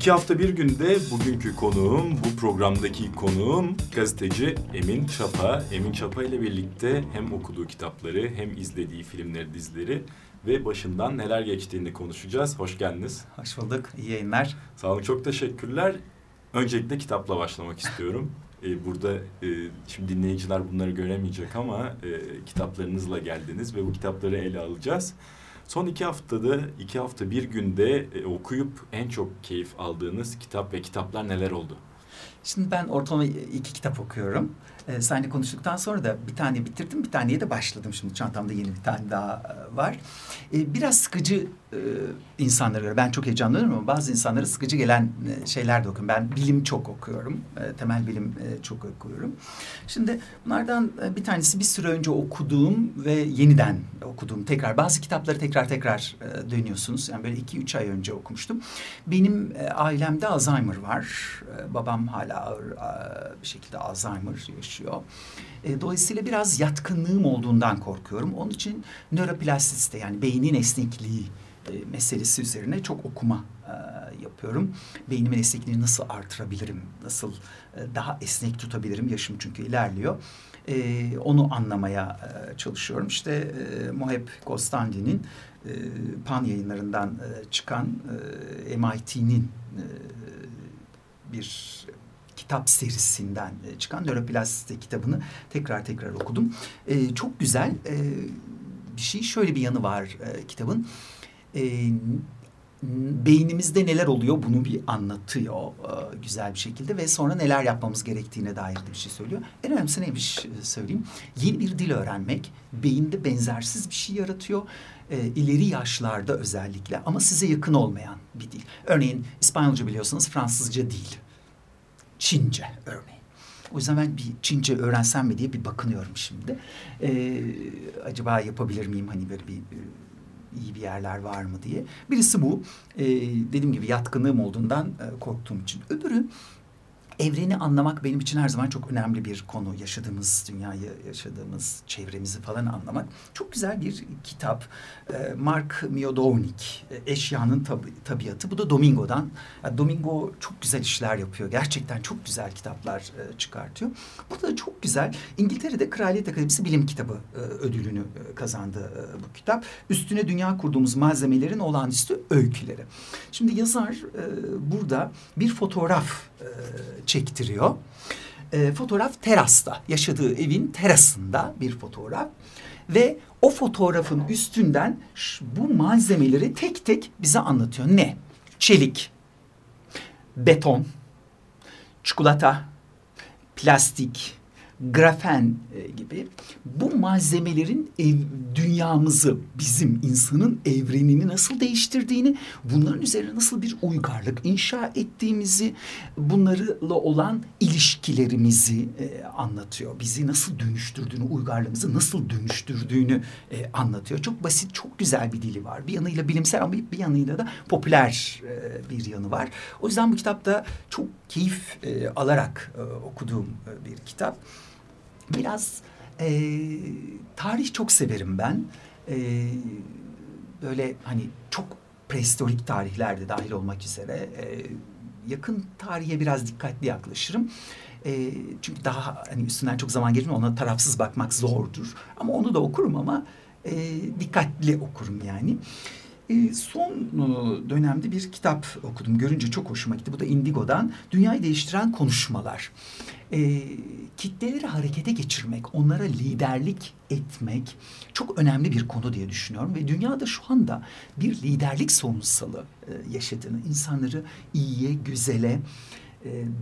İki hafta bir günde bugünkü konuğum, bu programdaki konuğum gazeteci Emin Çapa. Emin Çapa ile birlikte hem okuduğu kitapları hem izlediği filmleri, dizileri ve başından neler geçtiğini konuşacağız. Hoş geldiniz. Hoş bulduk. İyi yayınlar. Sağ olun. Çok teşekkürler. Öncelikle kitapla başlamak istiyorum. Ee, burada e, şimdi dinleyiciler bunları göremeyecek ama e, kitaplarınızla geldiniz ve bu kitapları ele alacağız. Son iki haftada, iki hafta bir günde e, okuyup en çok keyif aldığınız kitap ve kitaplar neler oldu? Şimdi ben ortalama iki kitap okuyorum. Ee, seninle konuştuktan sonra da bir tane bitirdim, bir taneye de başladım. Şimdi çantamda yeni bir tane daha e, var. Ee, biraz sıkıcı e, insanlara göre, ben çok heyecanlanıyorum ama bazı insanlara sıkıcı gelen e, şeyler de okuyorum. Ben bilim çok okuyorum, e, temel bilim e, çok okuyorum. Şimdi bunlardan e, bir tanesi bir süre önce okuduğum ve yeniden okuduğum, tekrar bazı kitapları tekrar tekrar e, dönüyorsunuz. Yani böyle iki üç ay önce okumuştum. Benim e, ailemde Alzheimer var. E, babam hala ağır e, bir şekilde Alzheimer yaşıyor. E, dolayısıyla biraz yatkınlığım olduğundan korkuyorum. Onun için nöroplastisite yani beynin esnekliği e, meselesi üzerine çok okuma e, yapıyorum. Beynimin esnekliğini nasıl artırabilirim, nasıl e, daha esnek tutabilirim yaşım çünkü ilerliyor. E, onu anlamaya e, çalışıyorum. İşte e, Moheb Kostandi'nin e, Pan yayınlarından e, çıkan e, MIT'nin e, bir kitap serisinden e, çıkan Nöroplastisite kitabını tekrar tekrar okudum. E, çok güzel e, bir şey. Şöyle bir yanı var e, kitabın. E, beynimizde neler oluyor bunu bir anlatıyor e, güzel bir şekilde ve sonra neler yapmamız gerektiğine dair de bir şey söylüyor. En önemlisi neymiş e, söyleyeyim. Yeni bir dil öğrenmek beyinde benzersiz bir şey yaratıyor. E, ileri yaşlarda özellikle ama size yakın olmayan bir dil. Örneğin İspanyolca biliyorsanız Fransızca değil. Çince örneğin. O yüzden ben bir Çince öğrensem mi diye bir bakınıyorum şimdi. Ee, acaba yapabilir miyim hani böyle bir iyi bir yerler var mı diye. Birisi bu. Ee, dediğim gibi yatkınlığım olduğundan e, korktuğum için. Öbürü evreni anlamak benim için her zaman çok önemli bir konu. Yaşadığımız dünyayı, yaşadığımız çevremizi falan anlamak. Çok güzel bir kitap. Ee, Mark Miodownik, e, Eşyanın Tabi Tabiatı. Bu da Domingo'dan. Domingo çok güzel işler yapıyor. Gerçekten çok güzel kitaplar e, çıkartıyor. Bu da çok güzel. İngiltere'de Kraliyet Akademisi Bilim Kitabı e, ödülünü kazandı bu kitap. Üstüne dünya kurduğumuz malzemelerin olağanüstü öyküleri. Şimdi yazar burada bir fotoğraf çektiriyor. E, fotoğraf terasta, yaşadığı evin terasında bir fotoğraf. Ve o fotoğrafın üstünden bu malzemeleri tek tek bize anlatıyor. Ne? Çelik, beton, çikolata, plastik, grafen e, gibi bu malzemelerin ev, dünyamızı, bizim insanın evrenini nasıl değiştirdiğini, bunların üzerine nasıl bir uygarlık inşa ettiğimizi, bunlarla olan ilişkilerimizi e, anlatıyor. Bizi nasıl dönüştürdüğünü, uygarlığımızı nasıl dönüştürdüğünü e, anlatıyor. Çok basit, çok güzel bir dili var. Bir yanıyla bilimsel ama bir yanıyla da popüler e, bir yanı var. O yüzden bu kitapta çok keyif e, alarak e, okuduğum e, bir kitap. Biraz e, tarih çok severim ben. E, böyle hani çok prehistorik tarihler de dahil olmak üzere e, yakın tarihe biraz dikkatli yaklaşırım. E, çünkü daha hani üstünden çok zaman geçmiyor ona tarafsız bakmak zordur. Ama onu da okurum ama e, dikkatli okurum yani. E, son e, dönemde bir kitap okudum. Görünce çok hoşuma gitti. Bu da Indigo'dan. Dünyayı Değiştiren Konuşmalar. E, kitleleri harekete geçirmek, onlara liderlik etmek çok önemli bir konu diye düşünüyorum. Ve dünyada şu anda bir liderlik sorunsalı e, yaşadığını, insanları iyiye, güzele, e,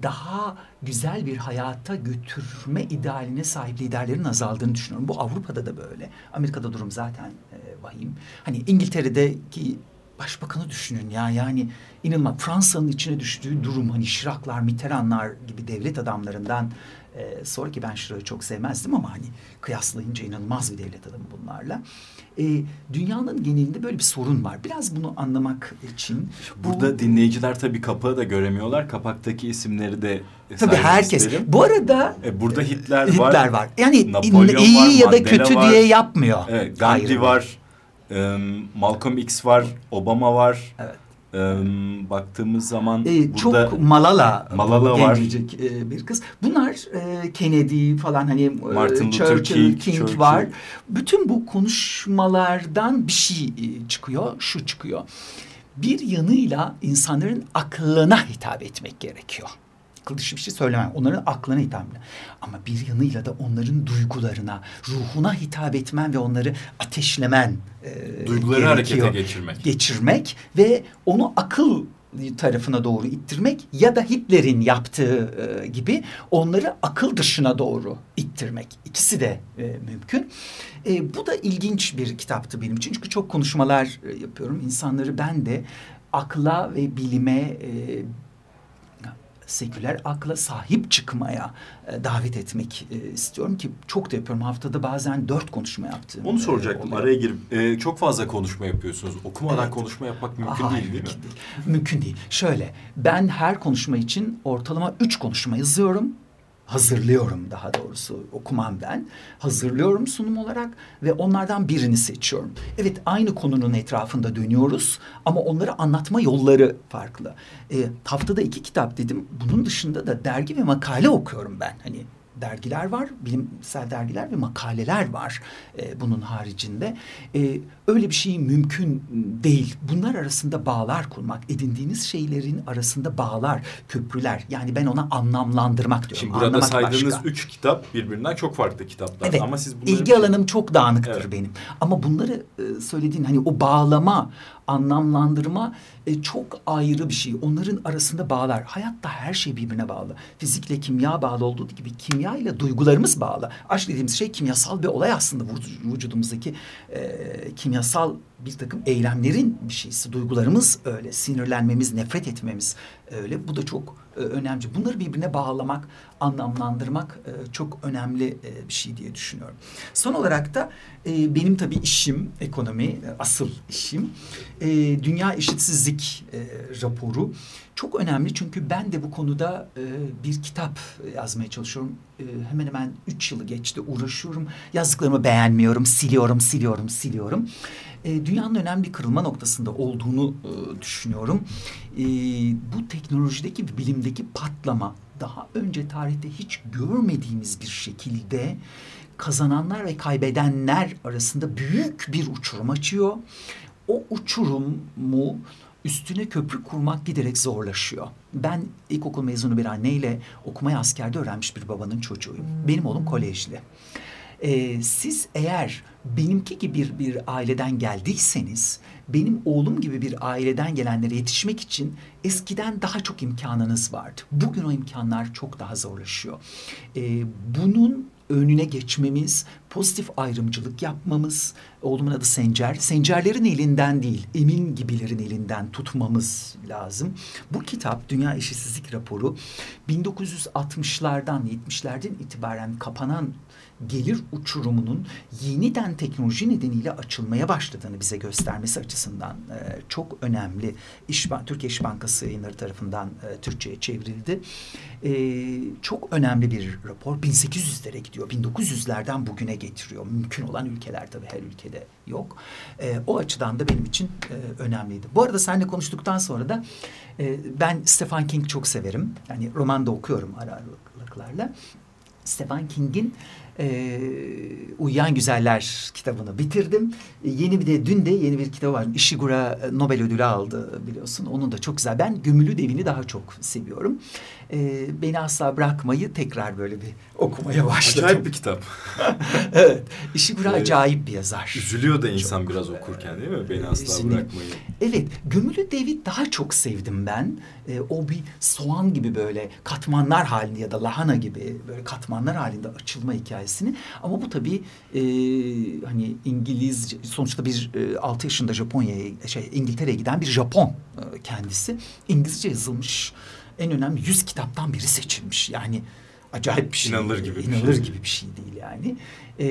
daha güzel bir hayata götürme idealine sahip liderlerin azaldığını düşünüyorum. Bu Avrupa'da da böyle. Amerika'da durum zaten e, vahim. Hani İngiltere'deki başbakanı düşünün ya yani inanılmaz Fransa'nın içine düştüğü durum hani Şiraklar, Mitterrandlar gibi devlet adamlarından e, sonra ki ben Şirak'ı çok sevmezdim ama hani kıyaslayınca inanılmaz bir devlet adamı bunlarla. E, dünyanın genelinde böyle bir sorun var. Biraz bunu anlamak için. Burada bu, dinleyiciler tabii kapağı da göremiyorlar. Kapaktaki isimleri de Tabii herkes. Isterim. Bu arada e, burada Hitler, Hitler var. Hitler var. Yani Napolyon iyi var, ya da kötü var. diye yapmıyor. Evet, Gandhi Ayrı var. E, Malcolm X var, Obama var. Evet. E, baktığımız zaman ee, burada çok Malala, Malala var. E, bir kız. Bunlar e, Kennedy falan hani Martin Luther Churchill, King, King var. Bütün bu konuşmalardan bir şey e, çıkıyor, şu çıkıyor. Bir yanıyla insanların aklına hitap etmek gerekiyor akıl dışı bir şey söylemem. Onların aklına hitap etmem. Ama bir yanıyla da onların duygularına, ruhuna hitap etmen ve onları ateşlemen e, Duyguları gerekiyor. harekete geçirmek. Geçirmek ve onu akıl tarafına doğru ittirmek ya da Hitler'in yaptığı e, gibi onları akıl dışına doğru ittirmek. İkisi de e, mümkün. E, bu da ilginç bir kitaptı benim için. Çünkü çok konuşmalar e, yapıyorum. İnsanları ben de akla ve bilime e, seküler akla sahip çıkmaya e, davet etmek e, istiyorum ki çok da yapıyorum. Haftada bazen dört konuşma yaptım. Onu soracaktım. E, Araya girip e, çok fazla konuşma yapıyorsunuz. Okumadan evet. konuşma yapmak mümkün Aha, değil değil mümkün mi? Değil. Mümkün değil. Şöyle ben her konuşma için ortalama üç konuşma yazıyorum hazırlıyorum daha doğrusu okumam ben. Hazırlıyorum sunum olarak ve onlardan birini seçiyorum. Evet aynı konunun etrafında dönüyoruz ama onları anlatma yolları farklı. E, haftada iki kitap dedim. Bunun dışında da dergi ve makale okuyorum ben. Hani dergiler var, bilimsel dergiler ve makaleler var e, bunun haricinde. E, öyle bir şey mümkün değil. Bunlar arasında bağlar kurmak, edindiğiniz şeylerin arasında bağlar, köprüler. Yani ben ona anlamlandırmak diyorum. Şimdi burada Anlamak saydığınız başka. üç kitap birbirinden çok farklı kitaplar. Evet, Ama siz bunları... ilgi alanım çok dağınıktır evet. benim. Ama bunları e, söylediğin hani o bağlama, anlamlandırma e, çok ayrı bir şey. Onların arasında bağlar. Hayatta her şey birbirine bağlı. Fizikle kimya bağlı olduğu gibi kimya ile duygularımız bağlı. Aşk dediğimiz şey kimyasal bir olay aslında vücudumuzdaki e, kimyasal bir takım eylemlerin bir şeysi. Duygularımız öyle. Sinirlenmemiz, nefret etmemiz öyle. Bu da çok e, önemli. Bunları birbirine bağlamak, anlamlandırmak e, çok önemli e, bir şey diye düşünüyorum. Son olarak da e, benim tabii işim ekonomi, e, asıl işim. E, Dünya Eşitsizlik e, raporu çok önemli çünkü ben de bu konuda e, bir kitap yazmaya çalışıyorum. E, hemen hemen üç yılı geçti uğraşıyorum. Yazdıklarımı beğenmiyorum, siliyorum, siliyorum, siliyorum e, dünyanın önemli bir kırılma noktasında olduğunu e, düşünüyorum. E, bu teknolojideki bilimdeki patlama daha önce tarihte hiç görmediğimiz bir şekilde kazananlar ve kaybedenler arasında büyük bir uçurum açıyor. O uçurumu üstüne köprü kurmak giderek zorlaşıyor. Ben ilkokul mezunu bir anneyle okumayı askerde öğrenmiş bir babanın çocuğuyum. Benim oğlum kolejli. Ee, siz eğer benimki gibi bir, bir aileden geldiyseniz benim oğlum gibi bir aileden gelenlere yetişmek için eskiden daha çok imkanınız vardı. Bugün o imkanlar çok daha zorlaşıyor. Ee, bunun önüne geçmemiz, pozitif ayrımcılık yapmamız, oğlumun adı Sencer, Sencerlerin elinden değil, Emin gibilerin elinden tutmamız lazım. Bu kitap Dünya Eşitsizlik Raporu 1960'lardan 70'lerden itibaren kapanan gelir uçurumunun yeniden teknoloji nedeniyle açılmaya başladığını bize göstermesi açısından e, çok önemli. İş, Türkiye İş Bankası yayınları tarafından e, Türkçe'ye çevrildi. E, çok önemli bir rapor. 1800'lere gidiyor. 1900'lerden bugüne getiriyor. Mümkün olan ülkeler tabii her ülkede yok. E, o açıdan da benim için e, önemliydi. Bu arada seninle konuştuktan sonra da e, ben Stephen King çok severim. Yani roman da okuyorum ara aralıklarla. Stephen King'in e, Uyuyan Güzeller kitabını bitirdim. E, yeni bir de dün de yeni bir kitap var. Ishiguro Nobel ödülü aldı biliyorsun. Onun da çok güzel. Ben Gömülü Devini daha çok seviyorum. E, Beni Asla Bırakmayı tekrar böyle bir okumaya başladım. Acayip bir kitap. evet. Ishiguro evet. acayip bir yazar. Üzülüyor da insan çok, biraz okurken değil mi? Beni Asla Üzülüyor. Bırakmayı. Evet. Gömülü Devi daha çok sevdim ben. E, o bir soğan gibi böyle katmanlar halinde ya da lahana gibi böyle katman romanlar halinde açılma hikayesini. Ama bu tabii e, hani İngiliz sonuçta bir e, 6 yaşında Japonya'ya şey İngiltere'ye giden bir Japon e, kendisi. İngilizce yazılmış en önemli 100 kitaptan biri seçilmiş. Yani acayip bir şey. İnanılır gibi bir İnanılır şey. gibi bir şey değil yani. E,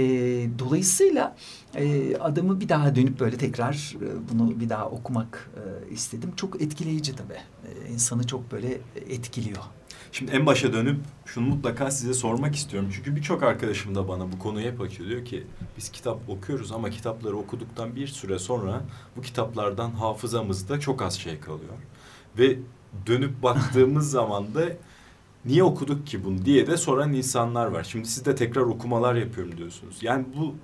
dolayısıyla e, adamı bir daha dönüp böyle tekrar e, bunu bir daha okumak e, istedim. Çok etkileyici tabii. E, insanı çok böyle etkiliyor. Şimdi en başa dönüp şunu mutlaka size sormak istiyorum. Çünkü birçok arkadaşım da bana bu konuyu hep açıyor. Diyor ki biz kitap okuyoruz ama kitapları okuduktan bir süre sonra bu kitaplardan hafızamızda çok az şey kalıyor. Ve dönüp baktığımız zaman da niye okuduk ki bunu diye de soran insanlar var. Şimdi siz de tekrar okumalar yapıyorum diyorsunuz. Yani bu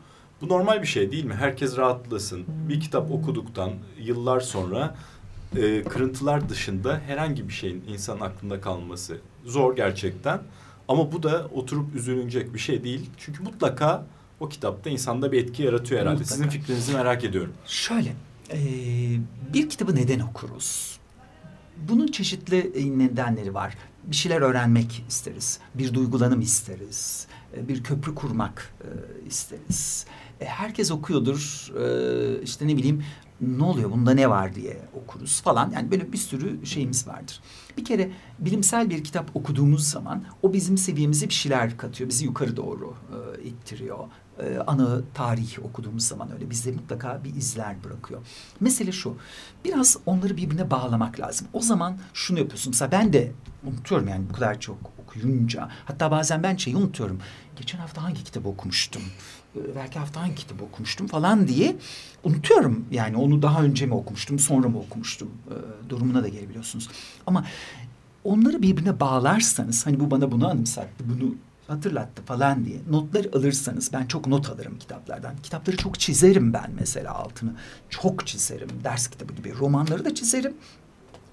bu normal bir şey değil mi? Herkes rahatlasın. Bir kitap okuduktan yıllar sonra e, kırıntılar dışında herhangi bir şeyin insan aklında kalması zor gerçekten. Ama bu da oturup üzülünecek bir şey değil. Çünkü mutlaka o kitapta insanda bir etki yaratıyor herhalde. Mutlaka. Sizin fikrinizi merak ediyorum. Şöyle, e, bir kitabı neden okuruz? Bunun çeşitli e, nedenleri var. Bir şeyler öğrenmek isteriz, bir duygulanım isteriz, e, bir köprü kurmak e, isteriz. Herkes okuyordur, işte ne bileyim ne oluyor bunda ne var diye okuruz falan. Yani böyle bir sürü şeyimiz vardır. Bir kere bilimsel bir kitap okuduğumuz zaman o bizim seviyemize bir şeyler katıyor, bizi yukarı doğru e, ittiriyor e, anı tarih okuduğumuz zaman öyle bizde mutlaka bir izler bırakıyor. Mesele şu, biraz onları birbirine bağlamak lazım. O zaman şunu yapıyorsun. Mesela ben de unutuyorum yani bu kadar çok okuyunca. Hatta bazen ben şeyi unutuyorum. Geçen hafta hangi kitabı okumuştum? Belki hafta hangi kitabı okumuştum falan diye unutuyorum. Yani onu daha önce mi okumuştum, sonra mı okumuştum e, durumuna da gelebiliyorsunuz. Ama onları birbirine bağlarsanız hani bu bana bunu anımsattı, bunu hatırlattı falan diye notlar alırsanız ben çok not alırım kitaplardan. Kitapları çok çizerim ben mesela altını. Çok çizerim. Ders kitabı gibi. Romanları da çizerim.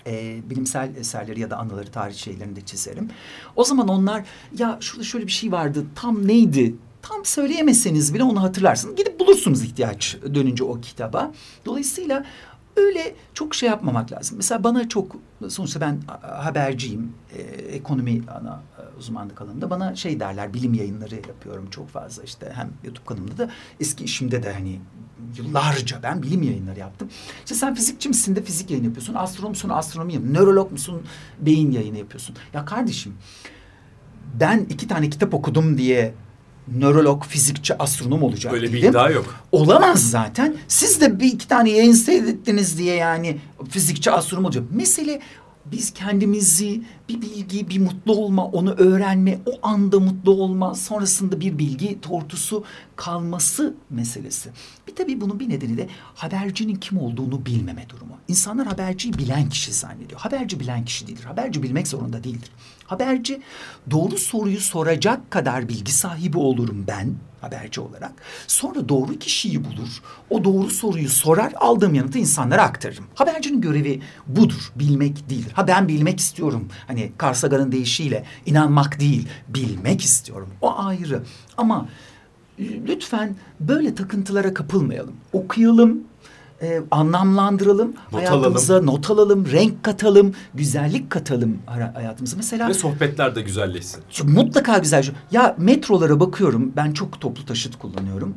Ee, bilimsel eserleri ya da anıları, tarih şeylerini de çizerim. O zaman onlar ya şurada şöyle bir şey vardı tam neydi? Tam söyleyemeseniz bile onu hatırlarsınız. Gidip bulursunuz ihtiyaç dönünce o kitaba. Dolayısıyla öyle çok şey yapmamak lazım. Mesela bana çok sonuçta ben haberciyim. e, ekonomi ana e, uzmanlık alanında. Bana şey derler bilim yayınları yapıyorum çok fazla işte hem YouTube kanalımda da eski işimde de hani yıllarca ben bilim yayınları yaptım. İşte sen fizikçi misin de fizik yayını yapıyorsun. Astronomsun astronomi yayını. Nörolog musun beyin yayını yapıyorsun. Ya kardeşim ben iki tane kitap okudum diye nörolog, fizikçi, astronom olacak Öyle bir değilim. iddia yok. Olamaz zaten. Siz de bir iki tane yayın seyrettiniz diye yani fizikçi astronom olacak. Mesele biz kendimizi bir bilgi, bir mutlu olma, onu öğrenme, o anda mutlu olma, sonrasında bir bilgi tortusu kalması meselesi. Bir tabii bunun bir nedeni de habercinin kim olduğunu bilmeme durumu. İnsanlar haberciyi bilen kişi zannediyor. Haberci bilen kişi değildir. Haberci bilmek zorunda değildir. Haberci doğru soruyu soracak kadar bilgi sahibi olurum ben haberci olarak. Sonra doğru kişiyi bulur. O doğru soruyu sorar, aldığım yanıtı insanlara aktarırım. Habercinin görevi budur, bilmek değildir. Ha ben bilmek istiyorum. Hani Carl Sagan'ın deyişiyle inanmak değil, bilmek istiyorum. O ayrı. Ama lütfen böyle takıntılara kapılmayalım. Okuyalım, e, anlamlandıralım, Not hayatımıza not alalım, renk katalım, güzellik katalım hay- hayatımıza. Mesela Ve sohbetler de güzelleşsin. mutlaka güzel. Ya metrolara bakıyorum. Ben çok toplu taşıt kullanıyorum.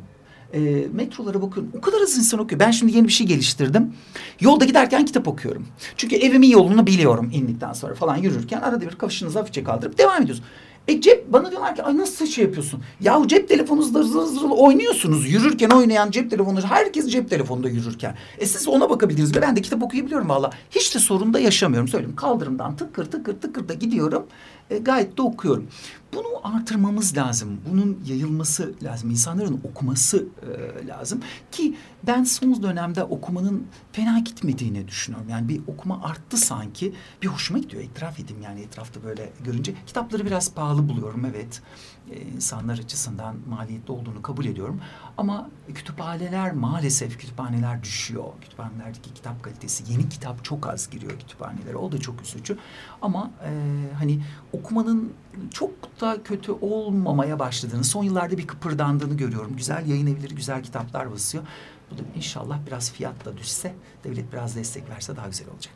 E, metrolara bakıyorum. O kadar az insan okuyor. Ben şimdi yeni bir şey geliştirdim. Yolda giderken kitap okuyorum. Çünkü evimin yolunu biliyorum indikten sonra falan yürürken. Arada bir kafışınızı hafifçe kaldırıp devam ediyorsun. E cep bana diyorlar ki ay nasıl şey yapıyorsun? Yahu cep telefonunuzda zır zır oynuyorsunuz. Yürürken oynayan cep telefonu. Herkes cep telefonunda yürürken. E siz ona bakabildiniz. Ben de kitap okuyabiliyorum valla. Hiç de sorun da yaşamıyorum. Söyleyeyim kaldırımdan tıkır tıkır tıkır da gidiyorum. E, gayet de okuyorum. Bunu artırmamız lazım. Bunun yayılması lazım. İnsanların okuması e, lazım. Ki ben son dönemde okumanın fena gitmediğini düşünüyorum. Yani bir okuma arttı sanki. Bir hoşuma gidiyor. İtiraf edeyim yani etrafta böyle görünce. Kitapları biraz pahalı buluyorum evet. E, insanlar açısından maliyetli olduğunu kabul ediyorum. Ama kütüphaneler maalesef kütüphaneler düşüyor. Kütüphanelerdeki kitap kalitesi. Yeni kitap çok az giriyor kütüphanelere. O da çok üzücü. Ama e, hani okumanın çok da kötü olmamaya başladığını, son yıllarda bir kıpırdandığını görüyorum. Güzel yayın evleri, güzel kitaplar basıyor. Bu da inşallah biraz fiyatla düşse, devlet biraz destek verse daha güzel olacak.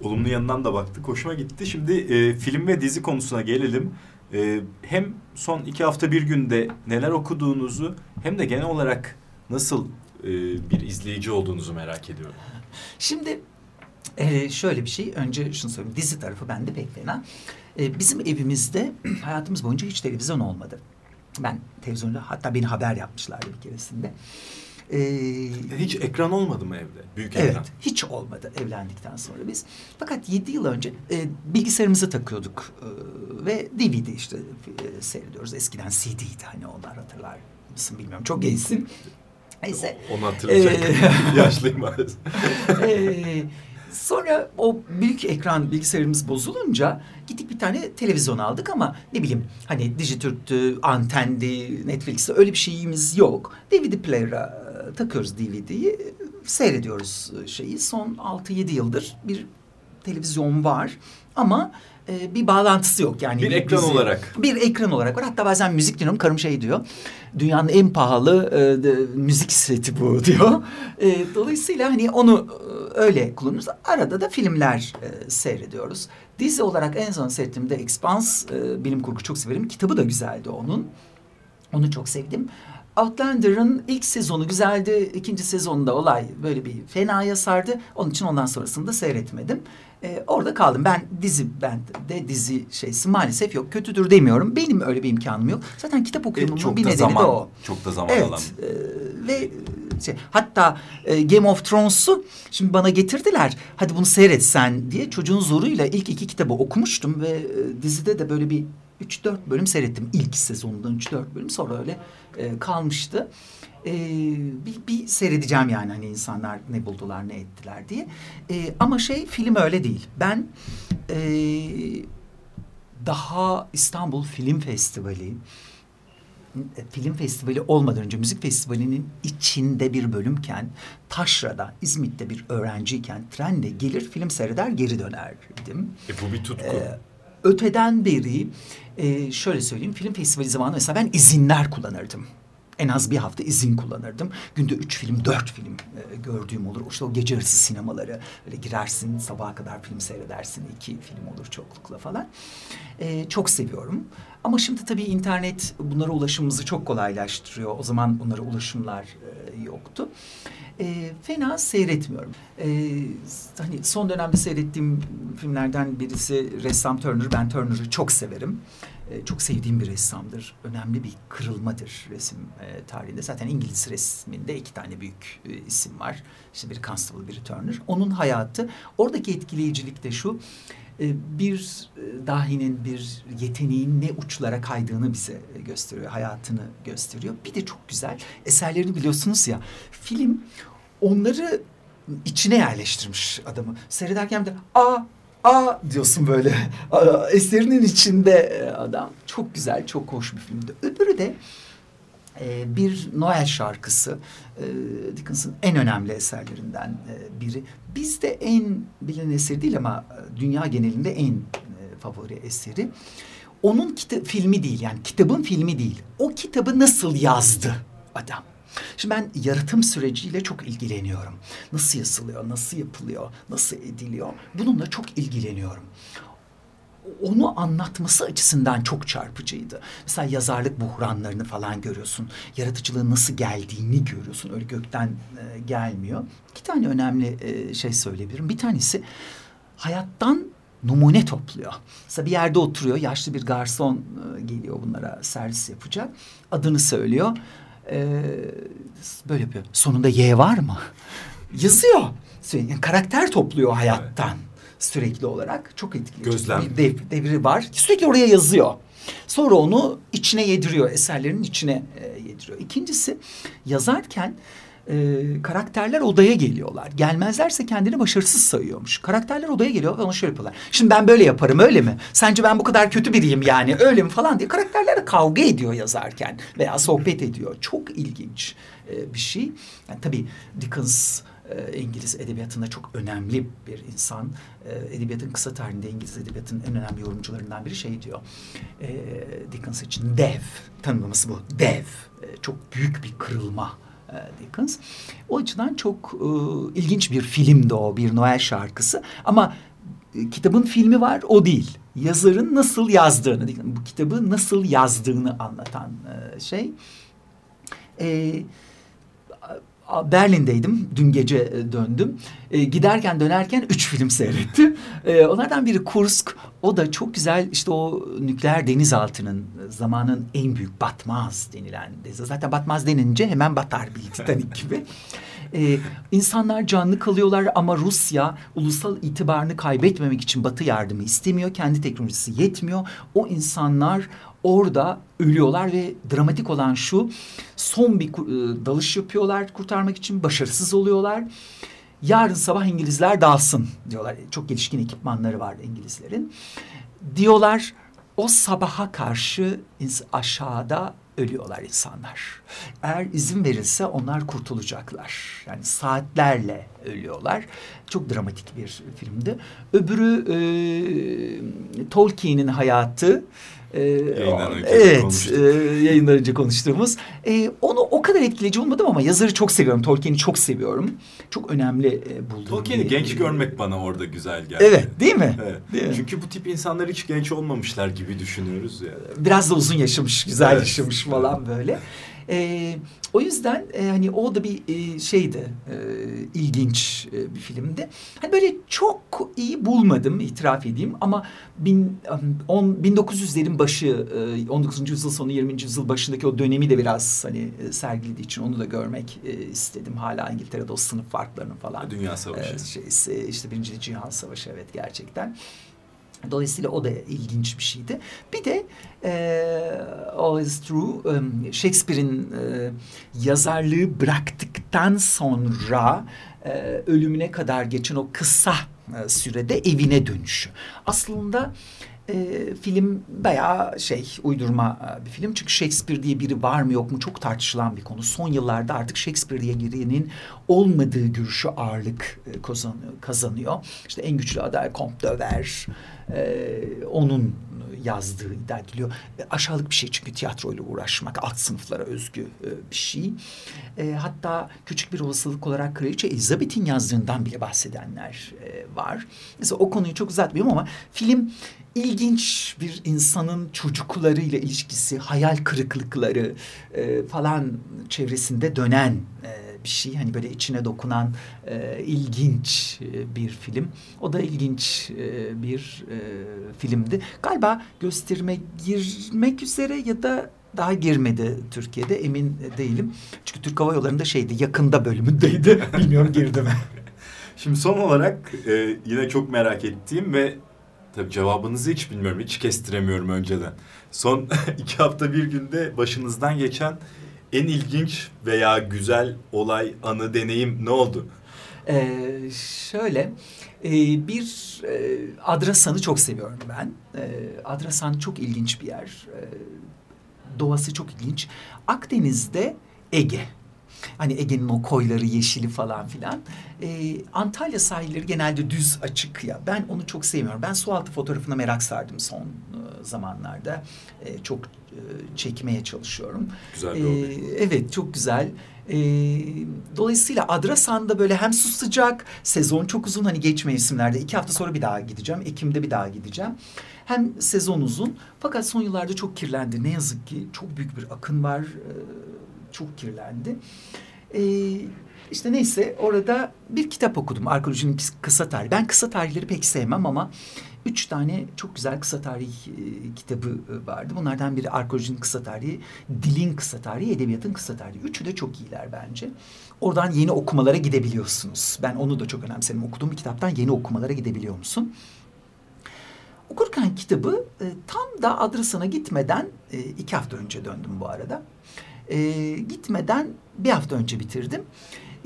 Olumlu yanından da baktık. Hoşuma gitti. Şimdi e, film ve dizi konusuna gelelim. E, hem son iki hafta bir günde neler okuduğunuzu hem de genel olarak nasıl e, bir izleyici olduğunuzu merak ediyorum. Şimdi e, şöyle bir şey. Önce şunu söyleyeyim. Dizi tarafı bende pek fena. E, bizim evimizde hayatımız boyunca hiç televizyon olmadı. Ben televizyonda hatta beni haber yapmışlardı bir keresinde. Ee, hiç ekran olmadı mı evde? Büyük evet, ekran. hiç olmadı evlendikten sonra biz. Fakat yedi yıl önce e, bilgisayarımızı takıyorduk e, ve DVD işte e, seyrediyoruz. Eskiden CD'ydi hani onlar hatırlar mısın bilmiyorum. Çok gençsin. Neyse. Onu hatırlayacak. Ee, Yaşlıyım maalesef. ee, sonra o büyük ekran bilgisayarımız bozulunca gittik bir tane televizyon aldık ama ne bileyim hani Dijitürk'tü, Antendi, Netflix'te öyle bir şeyimiz yok. DVD player'a e, takıyoruz DVD'yi seyrediyoruz şeyi. Son 6-7 yıldır bir televizyon var ama e, bir bağlantısı yok. Yani bir ekran bizi, olarak. Bir ekran olarak var. Hatta bazen müzik dinliyorum. Karım şey diyor. Dünyanın en pahalı e, de, müzik seti bu diyor. E, dolayısıyla hani onu e, öyle kullanıyoruz. Arada da filmler e, seyrediyoruz. Dizi olarak en son seyrettiğimde Expanse, e, bilim kurgu çok severim. Kitabı da güzeldi onun. Onu çok sevdim. Outlander'ın ilk sezonu güzeldi. ikinci sezonunda olay böyle bir fenaya sardı. Onun için ondan sonrasını da seyretmedim. Ee, orada kaldım. Ben dizi ben de dizi şeysi maalesef yok. Kötüdür demiyorum. Benim öyle bir imkanım yok. Zaten kitap okuyorum. E, bir nedeni zaman, de o. Çok da zaman evet, alan. E, ve şey, hatta e, Game of Thrones'u şimdi bana getirdiler. Hadi bunu seyret sen diye çocuğun zoruyla ilk iki kitabı okumuştum ve e, dizide de böyle bir üç dört bölüm seyrettim. ilk sezonundan üç dört bölüm sonra öyle e, kalmıştı. E, bir, bir seyredeceğim yani hani insanlar ne buldular ne ettiler diye. E, ama şey film öyle değil. Ben e, daha İstanbul Film Festivali film festivali olmadan önce müzik festivalinin içinde bir bölümken Taşra'da İzmit'te bir öğrenciyken trenle gelir film seyreder geri dönerdim. E bu bir tutku. Ee, öteden beri e, şöyle söyleyeyim film festivali zamanı mesela ben izinler kullanırdım. En az bir hafta izin kullanırdım. Günde üç film, dört film e, gördüğüm olur. İşte o gece yarısı sinemaları. Öyle girersin, sabaha kadar film seyredersin. iki film olur çoklukla falan. E, çok seviyorum. Ama şimdi tabii internet bunlara ulaşımımızı çok kolaylaştırıyor. O zaman bunlara ulaşımlar e, yoktu. E, fena seyretmiyorum. E, hani son dönemde seyrettiğim filmlerden birisi ressam Turner. Ben Turner'ı çok severim. E, çok sevdiğim bir ressamdır. Önemli bir kırılmadır resim e, tarihinde. Zaten İngiliz resminde iki tane büyük e, isim var. İşte biri Constable, biri Turner. Onun hayatı, oradaki etkileyicilik de şu e, bir e, dahinin, bir yeteneğin ne uçlara kaydığını bize gösteriyor, hayatını gösteriyor. Bir de çok güzel eserlerini biliyorsunuz ya, film onları içine yerleştirmiş adamı. Seyrederken de aa aa diyorsun böyle eserinin içinde e, adam. Çok güzel, çok hoş bir filmdi. Öbürü de e, bir Noel şarkısı. E, Dickens'ın en önemli eserlerinden e, biri. Bizde en bilinen eseri değil ama dünya genelinde en favori eseri. Onun kita filmi değil yani kitabın filmi değil. O kitabı nasıl yazdı adam? Şimdi ben yaratım süreciyle çok ilgileniyorum. Nasıl yazılıyor, nasıl yapılıyor, nasıl ediliyor? Bununla çok ilgileniyorum onu anlatması açısından çok çarpıcıydı. Mesela yazarlık buhranlarını falan görüyorsun. Yaratıcılığın nasıl geldiğini görüyorsun. Öyle gökten e, gelmiyor. İki tane önemli e, şey söyleyebilirim. Bir tanesi hayattan numune topluyor. Mesela bir yerde oturuyor. Yaşlı bir garson e, geliyor bunlara servis yapacak. Adını söylüyor. E, böyle yapıyor. Sonunda Y var mı? Yazıyor. Yani karakter topluyor hayattan. Evet sürekli olarak. Çok etkili. Gözlem. Bir dev, devri var. Sürekli oraya yazıyor. Sonra onu içine yediriyor. Eserlerin içine e, yediriyor. İkincisi yazarken e, karakterler odaya geliyorlar. Gelmezlerse kendini başarısız sayıyormuş. Karakterler odaya geliyor ve onu şöyle yapıyorlar. Şimdi ben böyle yaparım öyle mi? Sence ben bu kadar kötü biriyim yani öyle mi falan diye. Karakterler kavga ediyor yazarken veya sohbet ediyor. Çok ilginç e, bir şey. Yani tabii Dickens e, İngiliz edebiyatında çok önemli bir insan. E, edebiyatın kısa tarihinde İngiliz edebiyatının en önemli yorumcularından biri şey diyor. E, Dickens için dev tanımlaması bu. Dev. Çok büyük bir kırılma Dickens. O açıdan çok e, ilginç bir filmdi o, bir Noel şarkısı. Ama e, kitabın filmi var o değil. Yazarın nasıl yazdığını, bu kitabı nasıl yazdığını anlatan e, şey. E, Berlin'deydim. Dün gece e, döndüm. E, giderken dönerken üç film seyrettim. E, onlardan biri Kursk. O da çok güzel işte o nükleer denizaltının zamanın en büyük batmaz denilen. Zaten batmaz denince hemen batar bir Titanic gibi. Ee, insanlar canlı kalıyorlar ama Rusya ulusal itibarını kaybetmemek için Batı yardımı istemiyor. Kendi teknolojisi yetmiyor. O insanlar orada ölüyorlar ve dramatik olan şu son bir e, dalış yapıyorlar kurtarmak için başarısız oluyorlar. Yarın sabah İngilizler dalsın diyorlar. Çok gelişkin ekipmanları var İngilizlerin. Diyorlar o sabaha karşı aşağıda ölüyorlar insanlar. Eğer izin verilse onlar kurtulacaklar. Yani saatlerle ölüyorlar. Çok dramatik bir filmdi. Öbürü e, Tolkien'in hayatı. Ee, evet, e, yayından önce konuştuğumuz. E, onu o kadar etkileyici olmadım ama yazarı çok seviyorum. Tolkien'i çok seviyorum. Çok önemli e, buldum. Tolkien'i genç görmek bana orada güzel geldi. Evet, değil mi? Evet. Değil mi? Çünkü bu tip insanlar hiç genç olmamışlar gibi düşünüyoruz ya. Biraz da uzun yaşamış, güzel evet. yaşamış falan böyle. E, o yüzden e, hani o da bir e, şeydi, e, ilginç e, bir filmdi. Hani böyle çok iyi bulmadım itiraf edeyim ama bin, on, 1900'lerin başı, e, 19. yüzyıl sonu 20. yüzyıl başındaki o dönemi de biraz hani e, sergilediği için onu da görmek e, istedim. Hala İngiltere'de o sınıf farklarının falan. Dünya Savaşı. E, şeysi, işte Birinci Cihan Savaşı evet gerçekten. Dolayısıyla o da ilginç bir şeydi. Bir de e, All is True e, Shakespeare'in e, yazarlığı bıraktıktan sonra e, ölümüne kadar geçen o kısa e, sürede evine dönüşü. Aslında film bayağı şey uydurma e, bir film. Çünkü Shakespeare diye biri var mı yok mu çok tartışılan bir konu. Son yıllarda artık Shakespeare diye birinin olmadığı görüşü ağırlık e, kazanıyor. İşte en güçlü aday Comte de Ver, e, onun yazdığı iddia ediliyor. E, aşağılık bir şey çünkü tiyatroyla uğraşmak alt sınıflara özgü e, bir şey. E, hatta küçük bir olasılık olarak Kraliçe Elizabeth'in yazdığından bile bahsedenler e, var. Mesela o konuyu çok uzatmıyorum ama film ilginç bir insanın çocuklarıyla ilişkisi, hayal kırıklıkları e, falan çevresinde dönen e, bir şey. Hani böyle içine dokunan e, ilginç e, bir film. O da ilginç e, bir e, filmdi. Galiba gösterime girmek üzere ya da daha girmedi Türkiye'de emin değilim. Çünkü Türk Hava Yolları'nda şeydi yakında bölümündeydi. Bilmiyorum girdi mi? Şimdi son olarak e, yine çok merak ettiğim ve Tabii cevabınızı hiç bilmiyorum. Hiç kestiremiyorum önceden. Son iki hafta bir günde başınızdan geçen en ilginç veya güzel olay, anı, deneyim ne oldu? Ee, şöyle e, bir e, Adrasan'ı çok seviyorum ben. E, Adrasan çok ilginç bir yer. E, doğası çok ilginç. Akdeniz'de Ege. Hani Ege'nin o koyları, yeşili falan filan. Ee, Antalya sahilleri genelde düz açık ya. Ben onu çok sevmiyorum. Ben sualtı fotoğrafına merak sardım son e, zamanlarda. E, çok e, çekmeye çalışıyorum. Güzel bir ee, Evet, çok güzel. E, dolayısıyla Adrasan'da böyle hem su sıcak, sezon çok uzun hani geç mevsimlerde. iki hafta sonra bir daha gideceğim. Ekim'de bir daha gideceğim. Hem sezon uzun fakat son yıllarda çok kirlendi. Ne yazık ki çok büyük bir akın var. E, çok kirlendi. E, işte neyse orada bir kitap okudum. Arkeolojinin kısa tarihi. Ben kısa tarihleri pek sevmem ama üç tane çok güzel kısa tarih e, kitabı e, vardı. Bunlardan biri arkeolojinin kısa tarihi, dilin kısa tarihi, edebiyatın kısa tarihi. Üçü de çok iyiler bence. Oradan yeni okumalara gidebiliyorsunuz. Ben onu da çok önemserim. Okuduğum bir kitaptan yeni okumalara gidebiliyor musun? Okurken kitabı e, tam da Adrasan'a gitmeden e, iki hafta önce döndüm bu arada e, gitmeden bir hafta önce bitirdim.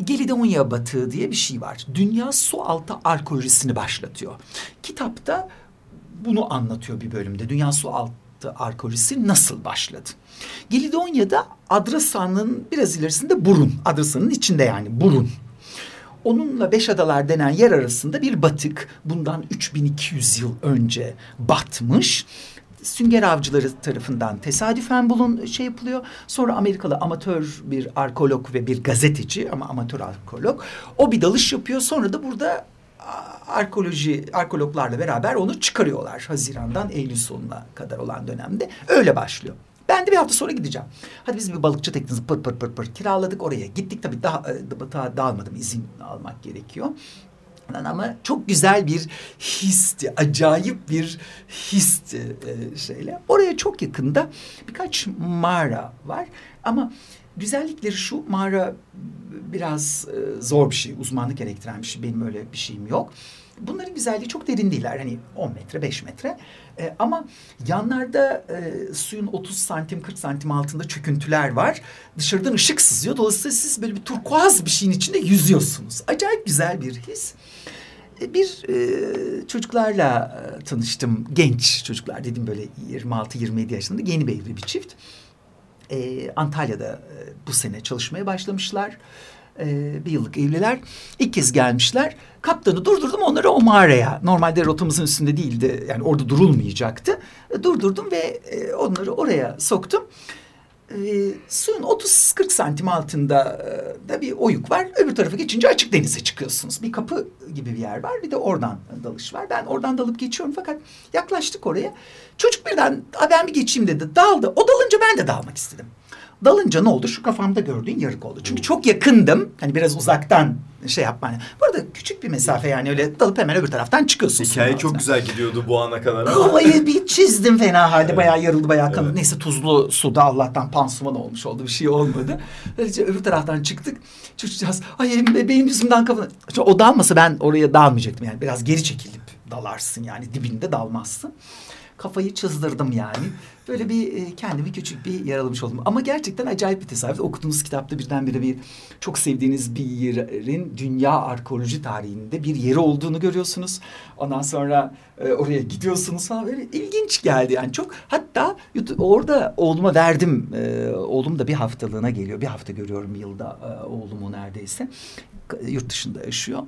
Gelidonya batığı diye bir şey var. Dünya su altı arkeolojisini başlatıyor. Kitapta bunu anlatıyor bir bölümde. Dünya su altı arkeolojisi nasıl başladı? Gelidonya'da Adrasan'ın biraz ilerisinde burun. Adrasan'ın içinde yani burun. Onunla Beş Adalar denen yer arasında bir batık bundan 3200 yıl önce batmış sünger avcıları tarafından tesadüfen bulun şey yapılıyor. Sonra Amerikalı amatör bir arkeolog ve bir gazeteci ama amatör arkeolog o bir dalış yapıyor. Sonra da burada arkeoloji, arkeologlarla beraber onu çıkarıyorlar. Haziran'dan Eylül sonuna kadar olan dönemde. Öyle başlıyor. Ben de bir hafta sonra gideceğim. Hadi biz bir balıkçı teknesi pır pır pır pır kiraladık oraya. Gittik tabii daha, e, daha dağılmadım izin almak gerekiyor. Ama çok güzel bir histi, acayip bir histi e, şeyle. Oraya çok yakında birkaç mağara var ama güzellikleri şu mağara biraz e, zor bir şey, uzmanlık gerektiren bir şey. Benim öyle bir şeyim yok. Bunların güzelliği çok derin değiller. Hani 10 metre, 5 metre. E, ama yanlarda e, suyun 30 santim, 40 santim altında çöküntüler var. Dışarıdan ışık sızıyor. Dolayısıyla siz böyle bir turkuaz bir şeyin içinde yüzüyorsunuz. Acayip güzel bir his. E, bir e, çocuklarla e, tanıştım. Genç çocuklar dedim böyle 26-27 yaşında yeni bir evli bir çift. E, Antalya'da e, bu sene çalışmaya başlamışlar e, bir yıllık evliler. İlk kez gelmişler. Kaptanı durdurdum onları o mağaraya. Normalde rotamızın üstünde değildi. Yani orada durulmayacaktı. E, durdurdum ve e, onları oraya soktum. Suyun 30-40 santim altında e, da bir oyuk var. Öbür tarafa geçince açık denize çıkıyorsunuz. Bir kapı gibi bir yer var. Bir de oradan dalış var. Ben oradan dalıp geçiyorum fakat yaklaştık oraya. Çocuk birden ben bir geçeyim dedi. Daldı. O dalınca ben de dalmak istedim. Dalınca ne oldu? Şu kafamda gördüğün yarık oldu. Çünkü çok yakındım. Hani biraz uzaktan şey yapma. Bu arada küçük bir mesafe yani öyle dalıp hemen öbür taraftan çıkıyorsun. Hikaye çok güzel gidiyordu bu ana kadar ama. Olayı bir çizdim fena halde. Evet. Bayağı yarıldı bayağı kanı. Evet. Neyse tuzlu suda Allah'tan pansuman olmuş oldu. Bir şey olmadı. Böylece öbür taraftan çıktık. Çocukcağız ay benim yüzümden kafana. O dalmasa ben oraya dalmayacaktım yani. Biraz geri çekilip dalarsın yani dibinde dalmazsın kafayı çızdırdım yani. Böyle bir e, kendimi küçük bir yaralamış oldum. Ama gerçekten acayip bir tesadüf. Okuduğunuz kitapta birdenbire bir çok sevdiğiniz bir yerin dünya arkeoloji tarihinde bir yeri olduğunu görüyorsunuz. Ondan sonra e, oraya gidiyorsunuz falan böyle ilginç geldi yani çok. Hatta orada oğluma verdim. E, oğlum da bir haftalığına geliyor. Bir hafta görüyorum yılda e, oğlumu neredeyse. Yurt dışında yaşıyor.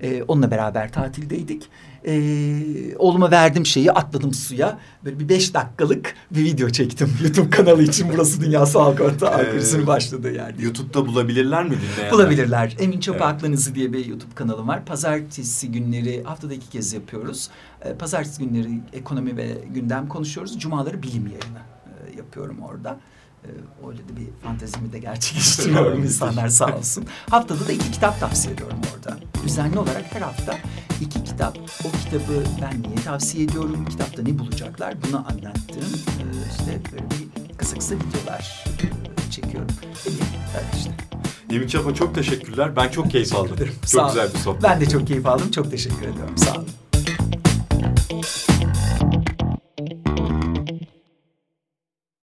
E, onunla beraber tatildeydik e, oğluma verdim şeyi atladım suya. Böyle bir beş dakikalık bir video çektim YouTube kanalı için. Burası Dünya Sağlık Orta Arkeolojisi'nin başladığı yer. YouTube'da bulabilirler mi dinleyenler? Bulabilirler. Emin Çapa evet. Aklınızı diye bir YouTube kanalım var. Pazartesi günleri haftada iki kez yapıyoruz. E, pazartesi günleri ekonomi ve gündem konuşuyoruz. Cumaları bilim yayını e, yapıyorum orada. Ee, öyle de bir fantezimi de gerçekleştiriyorum insanlar sağ olsun. Haftada da iki kitap tavsiye ediyorum orada. Düzenli olarak her hafta iki kitap. O kitabı ben niye tavsiye ediyorum? Kitapta ne bulacaklar? Bunu anlattığım e, işte böyle bir kısa kısa videolar e, çekiyorum. Evet işte. Emin Çapa çok teşekkürler. Ben çok keyif aldım. çok güzel bir sohbet. Ben de çok keyif aldım. Çok teşekkür ediyorum. Sağ olun.